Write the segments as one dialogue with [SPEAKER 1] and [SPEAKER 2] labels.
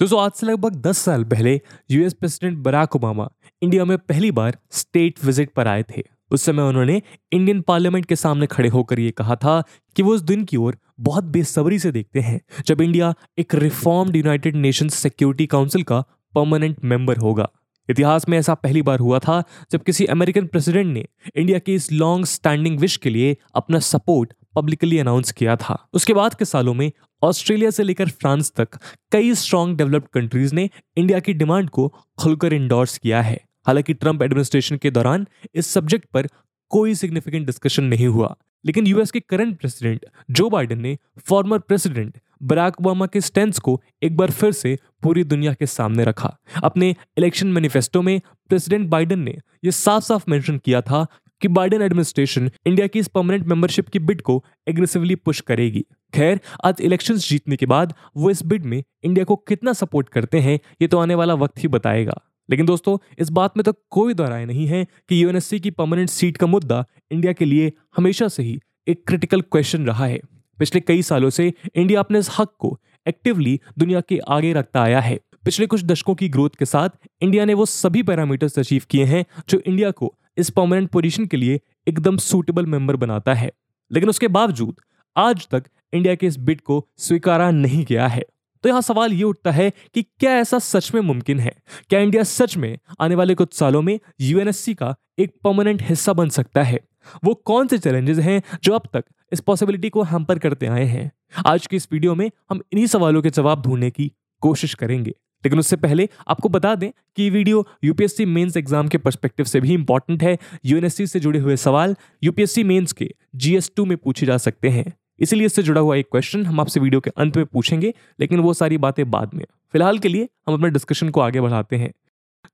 [SPEAKER 1] दोस्तों आज से लगभग 10 साल पहले US president Barack Obama India में पहली बार स्टेट विज़िट पर आए थे, उस समय उन्होंने इंडियन पार्लियामेंट के सामने खड़े होकर ये कहा था कि वो उस दिन की ओर बहुत बेसब्री से देखते हैं, जब इंडिया एक reformed United Nations Security Council का परमानेंट मेंबर होगा। इतिहास में ऐसा पहली बार हुआ था जब किसी अमेरिकन प्रेसिडेंट ने इंडिया की इस लॉन्ग स्टैंडिंग विश के लिए अपना सपोर्ट पब्लिकली अनाउंस किया था। उसके बाद के सालों में ऑस्ट्रेलिया से लेकर फ्रांस तक कई स्ट्रॉन्ग डेवलप्ड कंट्रीज़ ने इंडिया की डिमांड को खुलकर इंडोर्स किया है। हालाँकि ट्रंप एडमिनिस्ट्रेशन के दौरान इस सब्जेक्ट पर कोई सिग्निफिकेंट डिस्कशन नहीं हुआ। लेकिन यूएस के करंट प्रेसिडेंट जो बाइडेन ने फॉर्मर प्रेसिडेंट बराक ओबामा के स्टैंड को एक बार फिर से पूरी दुनिया के सामने रखा। अपने इलेक्शन मैनिफेस्टो में प्रेसिडेंट बाइडेन ने यह साफ़ साफ़ मेंशन किया था कि बाइडेन एडमिनिस्ट्रेशन इंडिया की इस परमानेंट मेंबरशिप की बिड को एग्रेसिवली पुश करेगी। खैर, आज इलेक्शंस जीतने के बाद वो इस बिड में इंडिया को कितना सपोर्ट करते हैं, ये तो आने वाला वक्त ही बताएगा। लेकिन दोस्तों, इस बात में तो कोई दो नहीं है कि यूएनएससी की परमानेंट सीट का मुद्दा इंडिया के लिए हमेशा से ही एक क्रिटिकल क्वेश्चन रहा है। पिछले कई सालों से इंडिया अपने इस हक को एक्टिवली दुनिया के आगे रखता आया है। पिछले कुछ दशकों की ग्रोथ के साथ इंडिया ने वो सभी पैरामीटर्स अचीव किए हैं जो इंडिया को इस परमानेंट पोजीशन के लिए एकदम सूटेबल मेंबर बनाता है। लेकिन उसके बावजूद, आज तक इंडिया के इस बिड को स्वीकारा नहीं गया है। तो यहाँ सवाल ये उठता है कि क्या ऐसा सच में मुमकिन है? क्या इंडिया सच में आने वाले कुछ सालों में यूएनएससी का एक परमानेंट हिस्सा बन सकता है? वो कौन से चैलेंजेस हैं जो अब तक इस पॉसिबिलिटी को हैम्पर करते आए हैं? आज की इस वीडियो में हम इन्हीं सवालों के जवाब ढूँढने की कोशिश करेंगे। लेकिन उससे पहले आपको बता दें कि वीडियो यूपीएससी मेंस एग्ज़ाम के पर्सपेक्टिव से भी इंपॉर्टेंट है। यूएनएससी से जुड़े हुए सवाल यूपीएससी मेंस के जीएस टू में पूछे जा सकते हैं। इसीलिए इससे जुड़ा हुआ एक क्वेश्चन हम आपसे वीडियो के अंत में पूछेंगे, लेकिन वो सारी बातें बाद में। फ़िलहाल के लिए हम अपने डिस्कशन को आगे बढ़ाते हैं।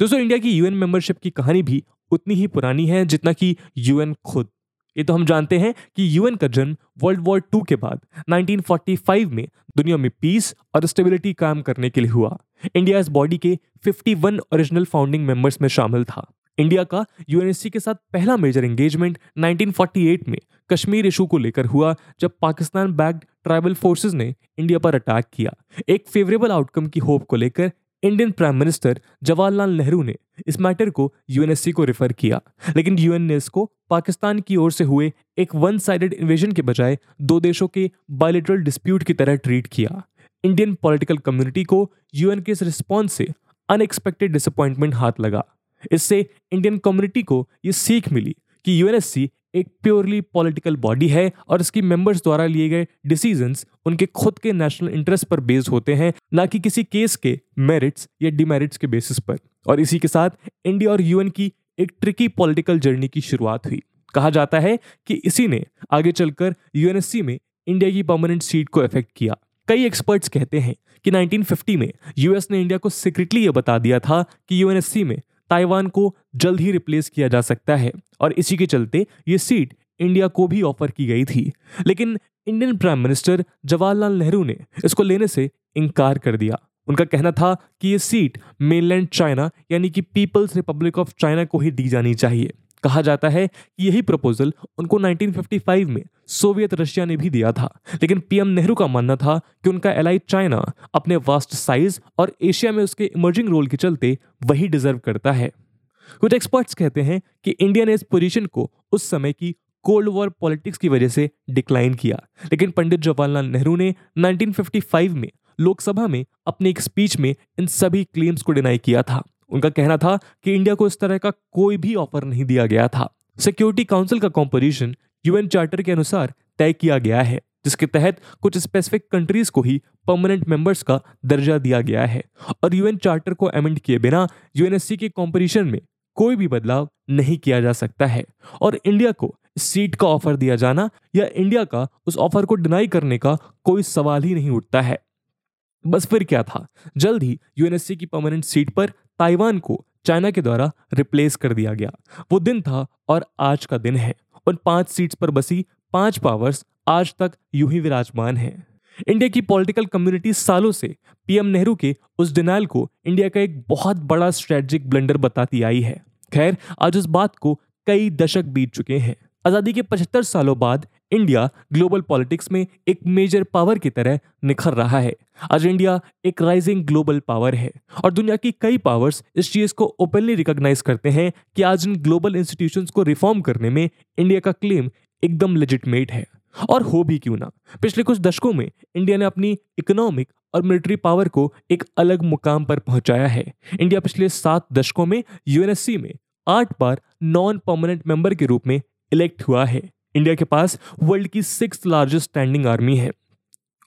[SPEAKER 1] दोस्तों इंडिया की यूएन मेंबरशिप की कहानी भी उतनी ही पुरानी है जितना कि यूएन खुद। ये तो हम जानते हैं कि यूएन का जन्म वर्ल्ड वॉर टू के बाद 1945 में दुनिया में पीस और स्टेबिलिटी कायम करने के लिए हुआ। इंडिया इस बॉडी के 51 ओरिजिनल फाउंडिंग मेंबर्स में शामिल था। इंडिया का यूएनएससी के साथ पहला मेजर एंगेजमेंट 1948 में कश्मीर इशू को लेकर हुआ, जब पाकिस्तान बैक्ड ट्राइबल फोर्सेस ने इंडिया पर अटैक किया। एक फेवरेबल आउटकम की होप को लेकर Indian prime minister Jawaharlal Nehru ने इस मैटर को यूएनएससी को रेफर किया। लेकिन यूएन ने इसको पाकिस्तान की ओर से हुए एक वन साइडेड इन्वेजन के बजाय दो देशों के बायोलिटरल डिस्प्यूट की तरह ट्रीट किया। इंडियन पॉलिटिकल कम्युनिटी को यूएन के इस रिस्पॉन्स से अनएक्सपेक्टेड डिसअपॉइंटमेंट हाथ लगा। इससे इंडियन कम्युनिटी को ये सीख मिली कि यूएनएससी एक प्योरली पॉलिटिकल बॉडी है और इसकी मेंबर्स द्वारा लिए गए डिसीजंस उनके खुद के नेशनल इंटरेस्ट पर बेस्ड होते हैं, ना कि किसी केस के मेरिट्स या डिमेरिट्स के बेसिस पर। और इसी के साथ इंडिया और यूएन की एक ट्रिकी पॉलिटिकल जर्नी की शुरुआत हुई। कहा जाता है कि इसी ने आगे चलकर यूएनएससी में इंडिया की परमानेंट सीट को इफ़ेक्ट किया। कई एक्सपर्ट्स कहते हैं कि 1950 में यूएस ने इंडिया को सीक्रेटली यह बता दिया था कि यूएनएससी में ताइवान को जल्द ही रिप्लेस किया जा सकता है और इसी के चलते ये सीट इंडिया को भी ऑफ़र की गई थी। लेकिन Indian prime minister Jawaharlal Nehru ने इसको लेने से इनकार कर दिया। उनका कहना था कि ये सीट मेनलैंड चाइना यानी कि पीपल्स रिपब्लिक ऑफ़ चाइना को ही दी जानी चाहिए। कहा जाता है कि यही प्रपोजल उनको 1955 में सोवियत रशिया ने भी दिया था। लेकिन पीएम नेहरू का मानना था कि उनका एलाई चाइना अपने वास्ट साइज़ और एशिया में उसके इमर्जिंग रोल के चलते वही डिजर्व करता है। कुछ एक्सपर्ट्स कहते हैं कि इंडिया ने इस पोजीशन को उस समय की कोल्ड वॉर पॉलिटिक्स की वजह से डिक्लाइन किया। लेकिन पंडित जवाहरलाल नेहरू ने 1955 में लोकसभा में अपनी एक स्पीच में इन सभी क्लेम्स को डिनाई किया था। उनका कहना था कि इंडिया को इस तरह का कोई भी ऑफ़र नहीं दिया गया था। सिक्योरिटी काउंसिल का कॉम्पोजिशन यूएन चार्टर के अनुसार तय किया गया है, जिसके तहत कुछ स्पेसिफिक कंट्रीज़ को ही परमानेंट मेंबर्स का दर्जा दिया गया है और यूएन चार्टर को अमेंड किए बिना यूएनएससी के कॉम्पोजिशन में कोई भी बदलाव नहीं किया जा सकता है। और इंडिया को सीट का ऑफ़र दिया जाना या इंडिया का उस ऑफ़र को डिनाई करने का कोई सवाल ही नहीं उठता है। बस फिर क्या था? जल्द ही यूएनएससी की परमानेंट सीट पर ताइवान को चाइना के द्वारा रिप्लेस कर दिया गया। वो दिन था और आज का दिन है। उन पाँच सीट्स पर बसी पाँच पावर्स आज तक यूँ ही विराजमान हैं। इंडिया की पॉलिटिकल कम्युनिटी सालों से पीएम नेहरू के उस डिनाइल को इंडिया का एक बहुत बड़ा स्ट्रेटजिक ब्लंडर बताती आई है। खैर, आज उस बात को कई दशक बीत चुके हैं। आज़ादी के 75 सालों बाद इंडिया ग्लोबल पॉलिटिक्स में एक मेजर पावर की तरह निखर रहा है। आज इंडिया एक राइजिंग ग्लोबल पावर है और दुनिया की कई पावर्स इस चीज़ को ओपनली रिकॉग्नाइज करते हैं कि आज इन ग्लोबल इंस्टीट्यूशन को रिफॉर्म करने में इंडिया का क्लेम एकदम लेजिटमेट है। और हो भी क्यों ना? पिछले कुछ दशकों में इंडिया ने अपनी इकोनॉमिक और मिलिट्री पावर को एक अलग मुकाम पर पहुँचाया है। इंडिया पिछले सात दशकों में यूएनएससी में आठ बार नॉन परमानेंट मेंबर के रूप में इलेक्ट हुआ है। इंडिया के पास वर्ल्ड की सिक्स लार्जेस्ट स्टैंडिंग आर्मी है।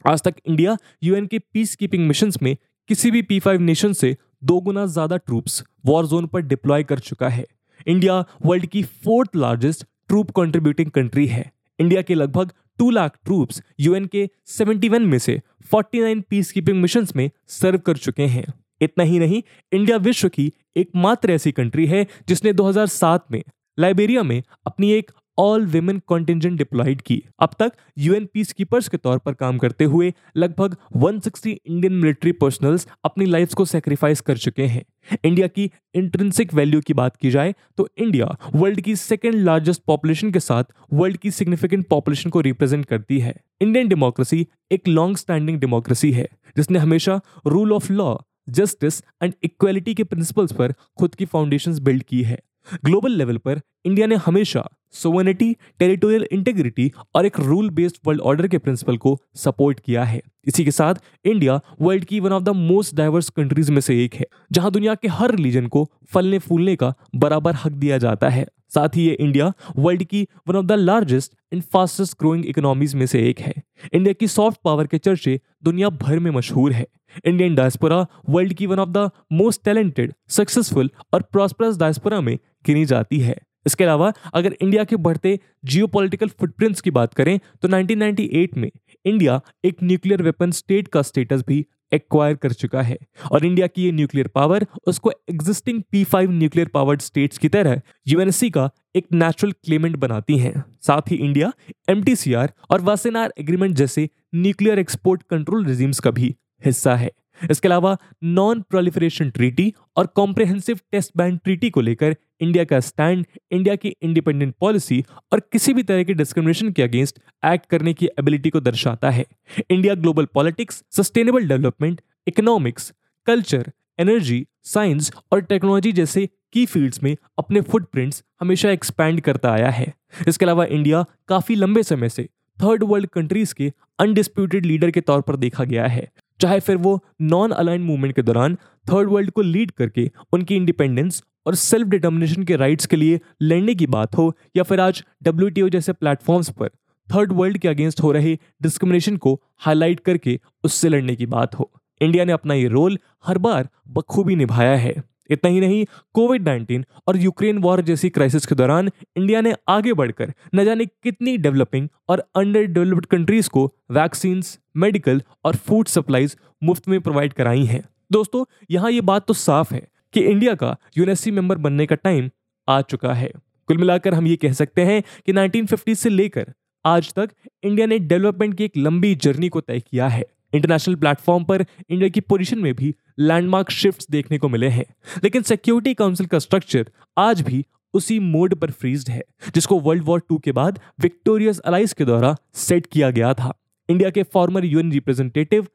[SPEAKER 1] आज तक इंडिया यूएन के पीस कीपिंग मिशन में किसी भी पी फाइव नेशन से दो गुना ज़्यादा ट्रूप्स वॉर जोन पर डिप्लॉय कर चुका है। इंडिया वर्ल्ड की fourth largest troop contributing country है। इंडिया के लगभग टू लाख ट्रूप्स यूएन के 71 में से 49 पीस कीपिंग मिशन में सर्व कर चुके हैं। इतना ही नहीं, इंडिया विश्व की एकमात्र ऐसी कंट्री है जिसने 2007 में लाइबेरिया में अपनी एक ऑल वेमेन कॉन्टेंजेंट डिप्लॉयड की। अब तक यूएन पीस कीपर्स के तौर पर काम करते हुए लगभग 160 इंडियन मिलिट्री पर्सनल्स अपनी लाइफ्स को सेक्रीफाइस कर चुके हैं। इंडिया की इंट्रेंसिक वैल्यू की बात की जाए तो इंडिया वर्ल्ड की सेकेंड लार्जेस्ट पॉपुलेशन के साथ वर्ल्ड की सिग्निफिकेंट पॉपुलेशन को रिप्रेजेंट करती है। इंडियन डेमोक्रेसी एक लॉन्ग स्टैंडिंग डेमोक्रेसी है, जिसने हमेशा rule of law justice and equality के प्रिंसिपल्स पर खुद की फाउंडेशंस बिल्ड की है। ग्लोबल लेवल पर इंडिया ने हमेशा सोवनिटी टेरिटोरियल इंटेग्रिटी और एक रूल बेस्ड वर्ल्ड ऑर्डर के प्रिंसिपल को सपोर्ट किया है। इसी के साथ, इंडिया वर्ल्ड की one of the most diverse countries में से एक है, जहाँ दुनिया के हर रिलीजन को फलने फूलने का बराबर हक दिया जाता है। साथ ही ये इंडिया वर्ल्ड की one of the largest and fastest growing economies में से एक है। इंडिया की सॉफ्ट पावर के चर्चे दुनिया भर में मशहूर है। इंडियन डायस्पोरा वर्ल्ड की one of the most talented successful और प्रॉस्परस डायस्पोरा में गिनी जाती है। इसके अलावा, अगर इंडिया के बढ़ते जियो फुटप्रिंट्स की बात करें तो 1998 में इंडिया एक न्यूक्लियर वेपन स्टेट का स्टेटस भी एक्वायर कर चुका है। और इंडिया की ये न्यूक्लियर पावर उसको existing P five nuclear powered states की तरह यूएनएससी का एक नेचुरल क्लेमेंट बनाती हैं। साथ ही इंडिया एमटीसीआर और वासेनार एग्रीमेंट जैसे न्यूक्लियर एक्सपोर्ट कंट्रोल रिजीम्स का भी हिस्सा है। इसके अलावा नॉन प्रोलिफरेशन ट्रीटी और कॉम्प्रिहेंसिव टेस्ट बैंड ट्रीटी को लेकर इंडिया का स्टैंड इंडिया की इंडिपेंडेंट पॉलिसी और किसी भी तरह के डिस्क्रिमिनेशन के अगेंस्ट एक्ट करने की एबिलिटी को दर्शाता है। India global politics sustainable development economics culture energy science और टेक्नोलॉजी जैसे की फील्ड्स में अपने फुटप्रिंट्स हमेशा एक्सपैंड करता आया है। इसके अलावा इंडिया काफ़ी लंबे समय से थर्ड वर्ल्ड कंट्रीज़ के अनडिस्प्यूटेड लीडर के तौर पर देखा गया है। चाहे फिर वो नॉन अलाइन मूवमेंट के दौरान थर्ड वर्ल्ड को लीड करके उनकी इंडिपेंडेंस और सेल्फ डिटर्मिनेशन के राइट्स के लिए लड़ने की बात हो, या फिर आज डब्ल्यूटीओ जैसे प्लेटफॉर्म्स पर थर्ड वर्ल्ड के अगेंस्ट हो रहे डिस्क्रिमिनेशन को हाईलाइट करके उससे लड़ने की बात हो। इंडिया ने अपना ये रोल हर बार बखूबी निभाया है। इतना ही नहीं कोविड 19 और यूक्रेन वॉर जैसी क्राइसिस के दौरान इंडिया ने आगे बढ़कर न जाने कितनी डेवलपिंग और अंडर डेवलप्ड कंट्रीज़ को वैक्सीन मेडिकल और फ़ूड सप्लाईज मुफ़्त में प्रोवाइड कराई हैं। दोस्तों, यहाँ ये बात तो साफ़ है कि इंडिया का यूनेस्सी मेंबर बनने का टाइम आ चुका है। कुल मिलाकर हम ये कह सकते हैं कि 1950 से लेकर आज तक इंडिया ने डेवलपमेंट की एक लंबी जर्नी को तय किया है। इंटरनेशनल प्लेटफॉर्म पर इंडिया की पोजीशन में भी लैंडमार्क शिफ्ट्स देखने को मिले हैं। लेकिन सिक्योरिटी काउंसिल का स्ट्रक्चर आज भी उसी मोड पर फ्रीज्ड है, जिसको वर्ल्ड वॉर टू के बाद विक्टोरियस अलाइस के द्वारा सेट किया गया था। इंडिया के former UN representative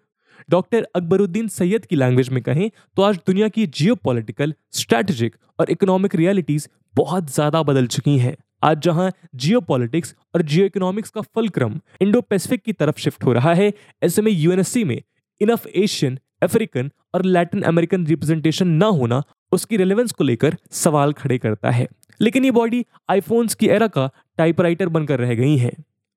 [SPEAKER 1] doctor Akbaruddin Syed की लैंग्वेज में कहें तो आज दुनिया की जियो स्ट्रैटेजिक और इकोनॉमिक रियलिटीज बहुत ज़्यादा बदल चुकी हैं। आज जहाँ जियो और जियो इकोनॉमिक्स का फलक्रम इंडो पैसिफिक की तरफ़ शिफ्ट हो रहा है, ऐसे में यूएनएससी में इनफ एशियन अफ्रीकन और लैटिन अमेरिकन रिप्रेजेंटेशन न होना उसकी रिलेवेंस को लेकर सवाल खड़े करता है। लेकिन ये बॉडी आईफोन्स की एरा का टाइपराइटर बनकर रह गई है।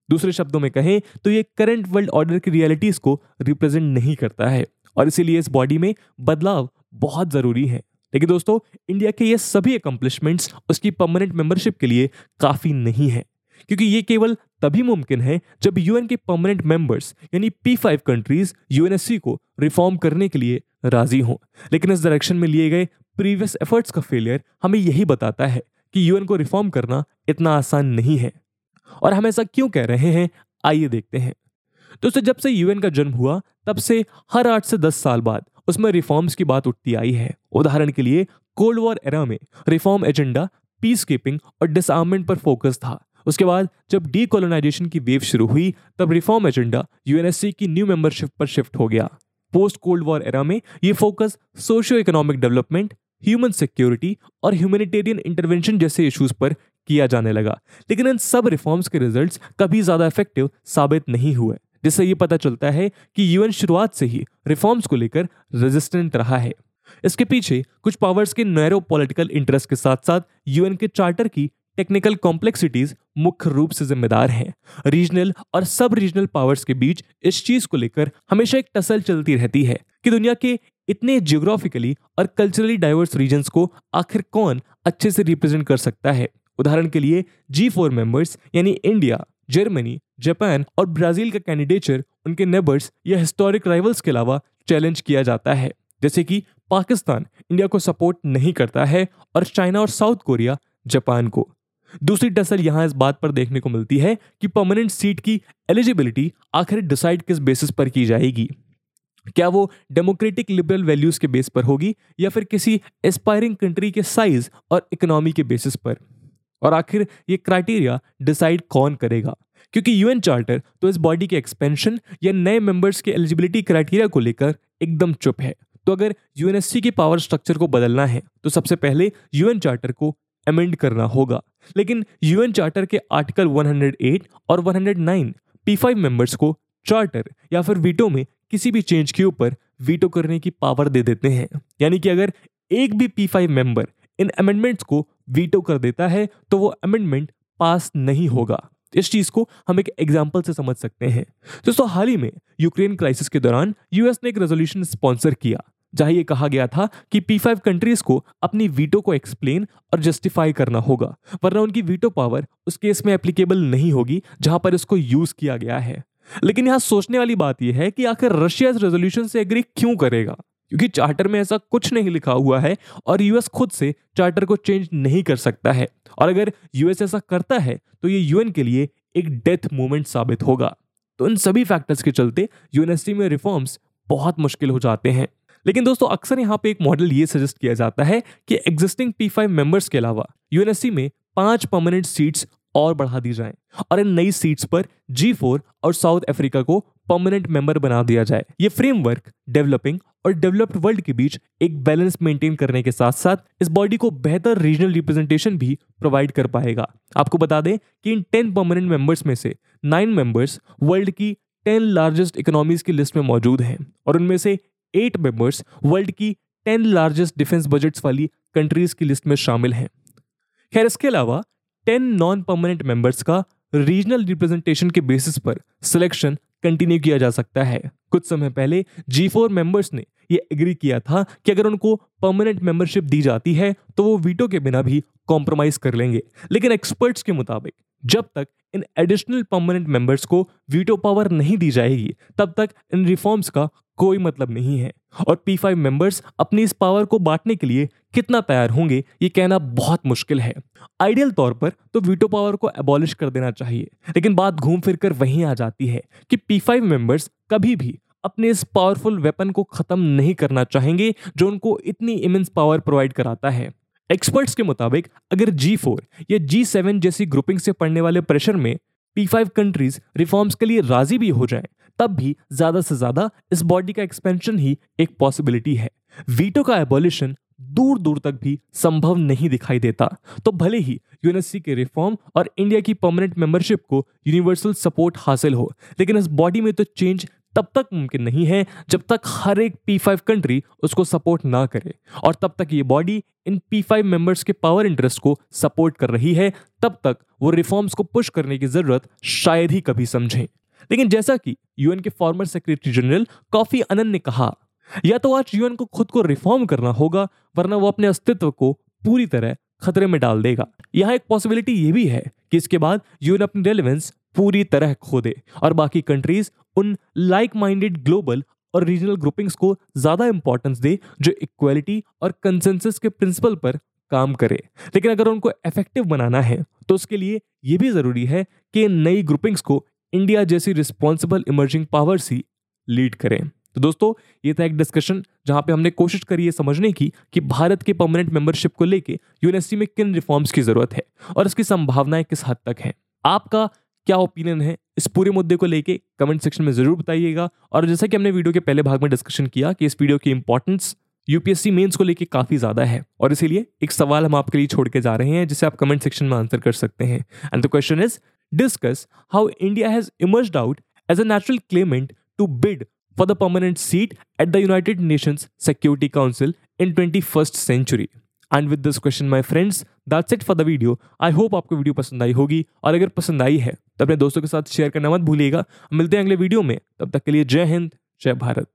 [SPEAKER 1] दूसरे शब्दों में कहें तो ये करंट वर्ल्ड ऑर्डर की रियलिटीज को रिप्रेजेंट नहीं करता है। और इसीलिए इस बॉडी में बदलाव बहुत ज़रूरी है। लेकिन दोस्तों इंडिया के ये सभी अकम्पलिशमेंट्स उसकी परमानेंट मेंबरशिप के लिए काफ़ी नहीं है। क्योंकि ये केवल तभी मुमकिन है जब यूएन के परमानेंट मेंबर्स यानी पी फाइव कंट्रीज़ यूएनएससी को रिफॉर्म करने के लिए राज़ी हों। लेकिन इस डायरेक्शन में लिए गए प्रीवियस एफर्ट्स का फेलियर हमें यही बताता है कि यूएन को रिफॉर्म करना इतना आसान नहीं है। और हम ऐसा क्यों कह रहे हैं? आइए देखते हैं। दोस्तों, जब से यूएन का जन्म हुआ, तब से हर आठ से दस साल बाद उसमें रिफॉर्म्स की बात उठती आई है। उदाहरण के लिए कोल्ड वॉर एरा में रिफॉर्म एजेंडा पीस कीपिंग और डिसआर्मेंट पर फोकस था। उसके बाद, जब डी की वेव शुरू हुई, तब रिफॉर्म एजेंडा यूएनएससी की न्यू मेंबरशिप पर शिफ्ट हो गया। पोस्ट कोल्ड वॉर एरा में ये focus socio economic development human security और ह्यूमैनिटेरियन इंटरवेंशन जैसे इश्यूज़ पर किया जाने लगा। लेकिन इन सब रिफॉर्म्स के रिजल्ट्स कभी ज़्यादा इफ़ेक्टिव साबित नहीं हुए। जिससे ये पता चलता है कि यूएन शुरुआत से ही रिफॉर्म्स को लेकर रेजिस्टेंट रहा है। इसके पीछे कुछ पावर्स के नैरो पॉलिटिकल इंटरेस्ट के साथ साथ यूएन के चार्टर की टेक्निकल कॉम्प्लेक्सिटीज मुख्य रूप से जिम्मेदार हैं। रीजनल और सब रीजनल पावर्स के बीच इस चीज़ को लेकर हमेशा एक टसल चलती रहती है कि दुनिया के इतने जियोग्राफिकली और कल्चरली डाइवर्स रीजन्स को आखिर कौन अच्छे से रिप्रेजेंट कर सकता है। उदाहरण के लिए जी फोर मेंबर्स यानी इंडिया जर्मनी, जापान और ब्राज़ील का कैंडिडेचर उनके नेबर्स या हिस्टोरिक राइवल्स के अलावा चैलेंज किया जाता है। जैसे कि पाकिस्तान इंडिया को सपोर्ट नहीं करता है और चाइना और साउथ कोरिया जापान को। दूसरी टसल यहाँ इस बात पर देखने को मिलती है कि परमानेंट सीट की एलिजिबिलिटी आखिर डिसाइड किस बेसिस पर की जाएगी। क्या वो डेमोक्रेटिक लिबरल वैल्यूज़ के बेस पर होगी या फिर किसी एस्पायरिंग कंट्री के साइज़ और इकोनॉमी के बेसिस पर? और आखिर ये क्राइटेरिया डिसाइड कौन करेगा? क्योंकि यूएन चार्टर तो इस बॉडी के एक्सपेंशन या नए मेंबर्स के एलिजिबिलिटी क्राइटेरिया को लेकर एकदम चुप है। तो अगर यूएनएससी के पावर स्ट्रक्चर को बदलना है तो सबसे पहले यूएन चार्टर को अमेंड करना होगा। लेकिन यूएन चार्टर के आर्टिकल 108 और 109 P5 मेंबर्स को चार्टर या फिर वीटो में किसी भी चेंज के ऊपर वीटो करने की पावर दे देते हैं। यानी कि अगर एक भी P5 मेंबर इन अमेंडमेंट्स को वीटो कर देता है तो वो अमेंडमेंट पास नहीं होगा। इस चीज़ को हम एक एग्ज़ाम्पल से समझ सकते हैं। दोस्तों, हाल ही में यूक्रेन क्राइसिस के दौरान यूएस ने एक रेजोल्यूशन स्पॉन्सर किया, जहाँ ये कहा गया था कि पी फाइव कंट्रीज़ को अपनी वीटो को एक्सप्लेन और जस्टिफाई करना होगा, वरना उनकी वीटो पावर उस केस में एप्लीकेबल नहीं होगी, जहाँ पर इसको यूज़ किया गया है। लेकिन यहाँ सोचने वाली बात यह है कि आखिर रशिया इस रेजोल्यूशन से एग्री क्यों करेगा? क्योंकि चार्टर में ऐसा कुछ नहीं लिखा हुआ है और यूएस खुद से चार्टर को चेंज नहीं कर सकता है। और अगर यूएस ऐसा करता है तो ये यूएन के लिए एक डेथ मूवमेंट साबित होगा। तो इन सभी फैक्टर्स के चलते यूनिवर्सिटी में रिफॉर्म्स बहुत मुश्किल हो जाते हैं। लेकिन दोस्तों, अक्सर यहाँ पे एक मॉडल ये सजेस्ट किया जाता है कि एग्जिस्टिंग पी फाइव मेंबर्स के अलावा यूएनएससी में पाँच परमानेंट सीट्स और बढ़ा दी जाएँ। और इन नई सीट्स पर जी फोर और साउथ अफ्रीका को परमानेंट मेंबर बना दिया जाए। ये फ्रेमवर्क डेवलपिंग और डेवलप्ड वर्ल्ड के बीच एक बैलेंस मेंटेन करने के साथ साथ इस बॉडी को बेहतर रीजनल रिप्रेजेंटेशन भी प्रोवाइड कर पाएगा। आपको बता दें कि इन टेन परमानेंट मेंबर्स में से नाइन मेंबर्स वर्ल्ड की टेन लार्जेस्ट इकोनॉमीज की लिस्ट में मौजूद हैं और उनमें से एट मेंबर्स वर्ल्ड की टेन लार्जेस्ट डिफेंस बजट्स वाली कंट्रीज़ की लिस्ट में शामिल हैं। खैर, इसके अलावा टेन नॉन परमानेंट मेंबर्स का रीजनल रिप्रेजेंटेशन के बेसिस पर सिलेक्शन कंटिन्यू किया जा सकता है। कुछ समय पहले जी फोर मेंबर्स ने ये एग्री किया था कि अगर उनको परमानेंट मेंबरशिप दी जाती है तो वो वीटो के बिना भी कॉम्प्रोमाइज कर लेंगे। लेकिन एक्सपर्ट्स के मुताबिक, जब तक इन एडिशनल परमानेंट मेंबर्स को वीटो पावर नहीं दी जाएगी, तब तक इन रिफॉर्म्स का कोई मतलब नहीं है। और पी फाइव मेंबर्स अपनी इस पावर को बांटने के लिए कितना तैयार होंगे, ये कहना बहुत मुश्किल है। आइडियल तौर पर तो वीटो पावर को एबॉलिश कर देना चाहिए, लेकिन बात घूम फिर कर वहीं आ जाती है कि पी फाइव मेंबर्स कभी भी अपने इस पावरफुल वेपन को खत्म नहीं करना चाहेंगे जो उनको इतनी इमेंस पावर प्रोवाइड कराता है। एक्सपर्ट्स के मुताबिक अगर जी फोर या जी सेवन जैसी ग्रुपिंग से पड़ने वाले प्रेशर में पी फाइव कंट्रीज़ रिफॉर्म्स के लिए राज़ी भी हो जाएँ, तब भी ज़्यादा से ज़्यादा इस बॉडी का एक्सपेंशन ही एक पॉसिबिलिटी है। वीटो का एबोलिशन दूर दूर तक भी संभव नहीं दिखाई देता। तो भले ही यूएनएससी के रिफॉर्म और इंडिया की परमानेंट मेंबरशिप को यूनिवर्सल सपोर्ट हासिल हो लेकिन इस बॉडी में तो चेंज तब तक मुमकिन नहीं है जब तक हर एक पी फाइव कंट्री उसको सपोर्ट ना करे। और तब तक ये बॉडी इन पी फाइव मेंबर्स के पावर इंटरेस्ट को सपोर्ट कर रही है, तब तक वो रिफॉर्म्स को पुश करने की ज़रूरत शायद ही कभी समझें। लेकिन जैसा कि यूएन के former secretary general Kofi Annan ने कहा, या तो आज यूएन को खुद को रिफॉर्म करना होगा, वरना वो अपने अस्तित्व को पूरी तरह खतरे में डाल देगा। यहाँ एक पॉसिबिलिटी ये भी है कि इसके बाद यूएन अपनी रेलिवेंस पूरी तरह खो दे। और बाकी कंट्रीज़ उन लाइक माइंडेड ग्लोबल और रीजनल ग्रुपिंग्स को ज़्यादा इंपॉर्टेंस दे, जो इक्वालिटी और कंसेंसस के प्रिंसिपल पर काम करे। लेकिन अगर उनको इफ़ेक्टिव बनाना है तो उसके लिए यह भी ज़रूरी है कि नई ग्रुपिंग्स को इंडिया जैसी रिस्पॉन्सिबल इमर्जिंग पावर्स ही लीड करें। तो दोस्तों, ये था एक डिस्कशन जहाँ पे हमने कोशिश करी है समझने की कि भारत के परमानेंट मेंबरशिप को लेके यूएनएससी में किन रिफॉर्म्स की ज़रूरत है और इसकी संभावनाएँ किस हद तक हैं। आपका क्या ओपिनियन है? इस पूरे मुद्दे को लेके कमेंट सेक्शन में ज़रूर बताइएगा। और जैसा कि हमने वीडियो के पहले भाग में डिस्कशन किया कि इस वीडियो की इंपॉर्टेंस यूपीएससी मेंस को लेके काफ़ी ज़्यादा है। और इसीलिए एक सवाल हम आपके लिए छोड़ के जा रहे हैं, जिसे आप कमेंट सेक्शन में आंसर कर सकते हैं। And the question is discuss how India has emerge out as a natural claimant to bid for the permanent seat at the United Nations Security Council in 21st century. And with this question my friends that's it for the video I hope आपको video पसंद आई होगी। और अगर पसंद आई है तो अपने दोस्तों के साथ शेयर करना मत भूलिएगा। मिलते हैं अगले वीडियो में। तब तक के लिए जय हिंद, जय भारत।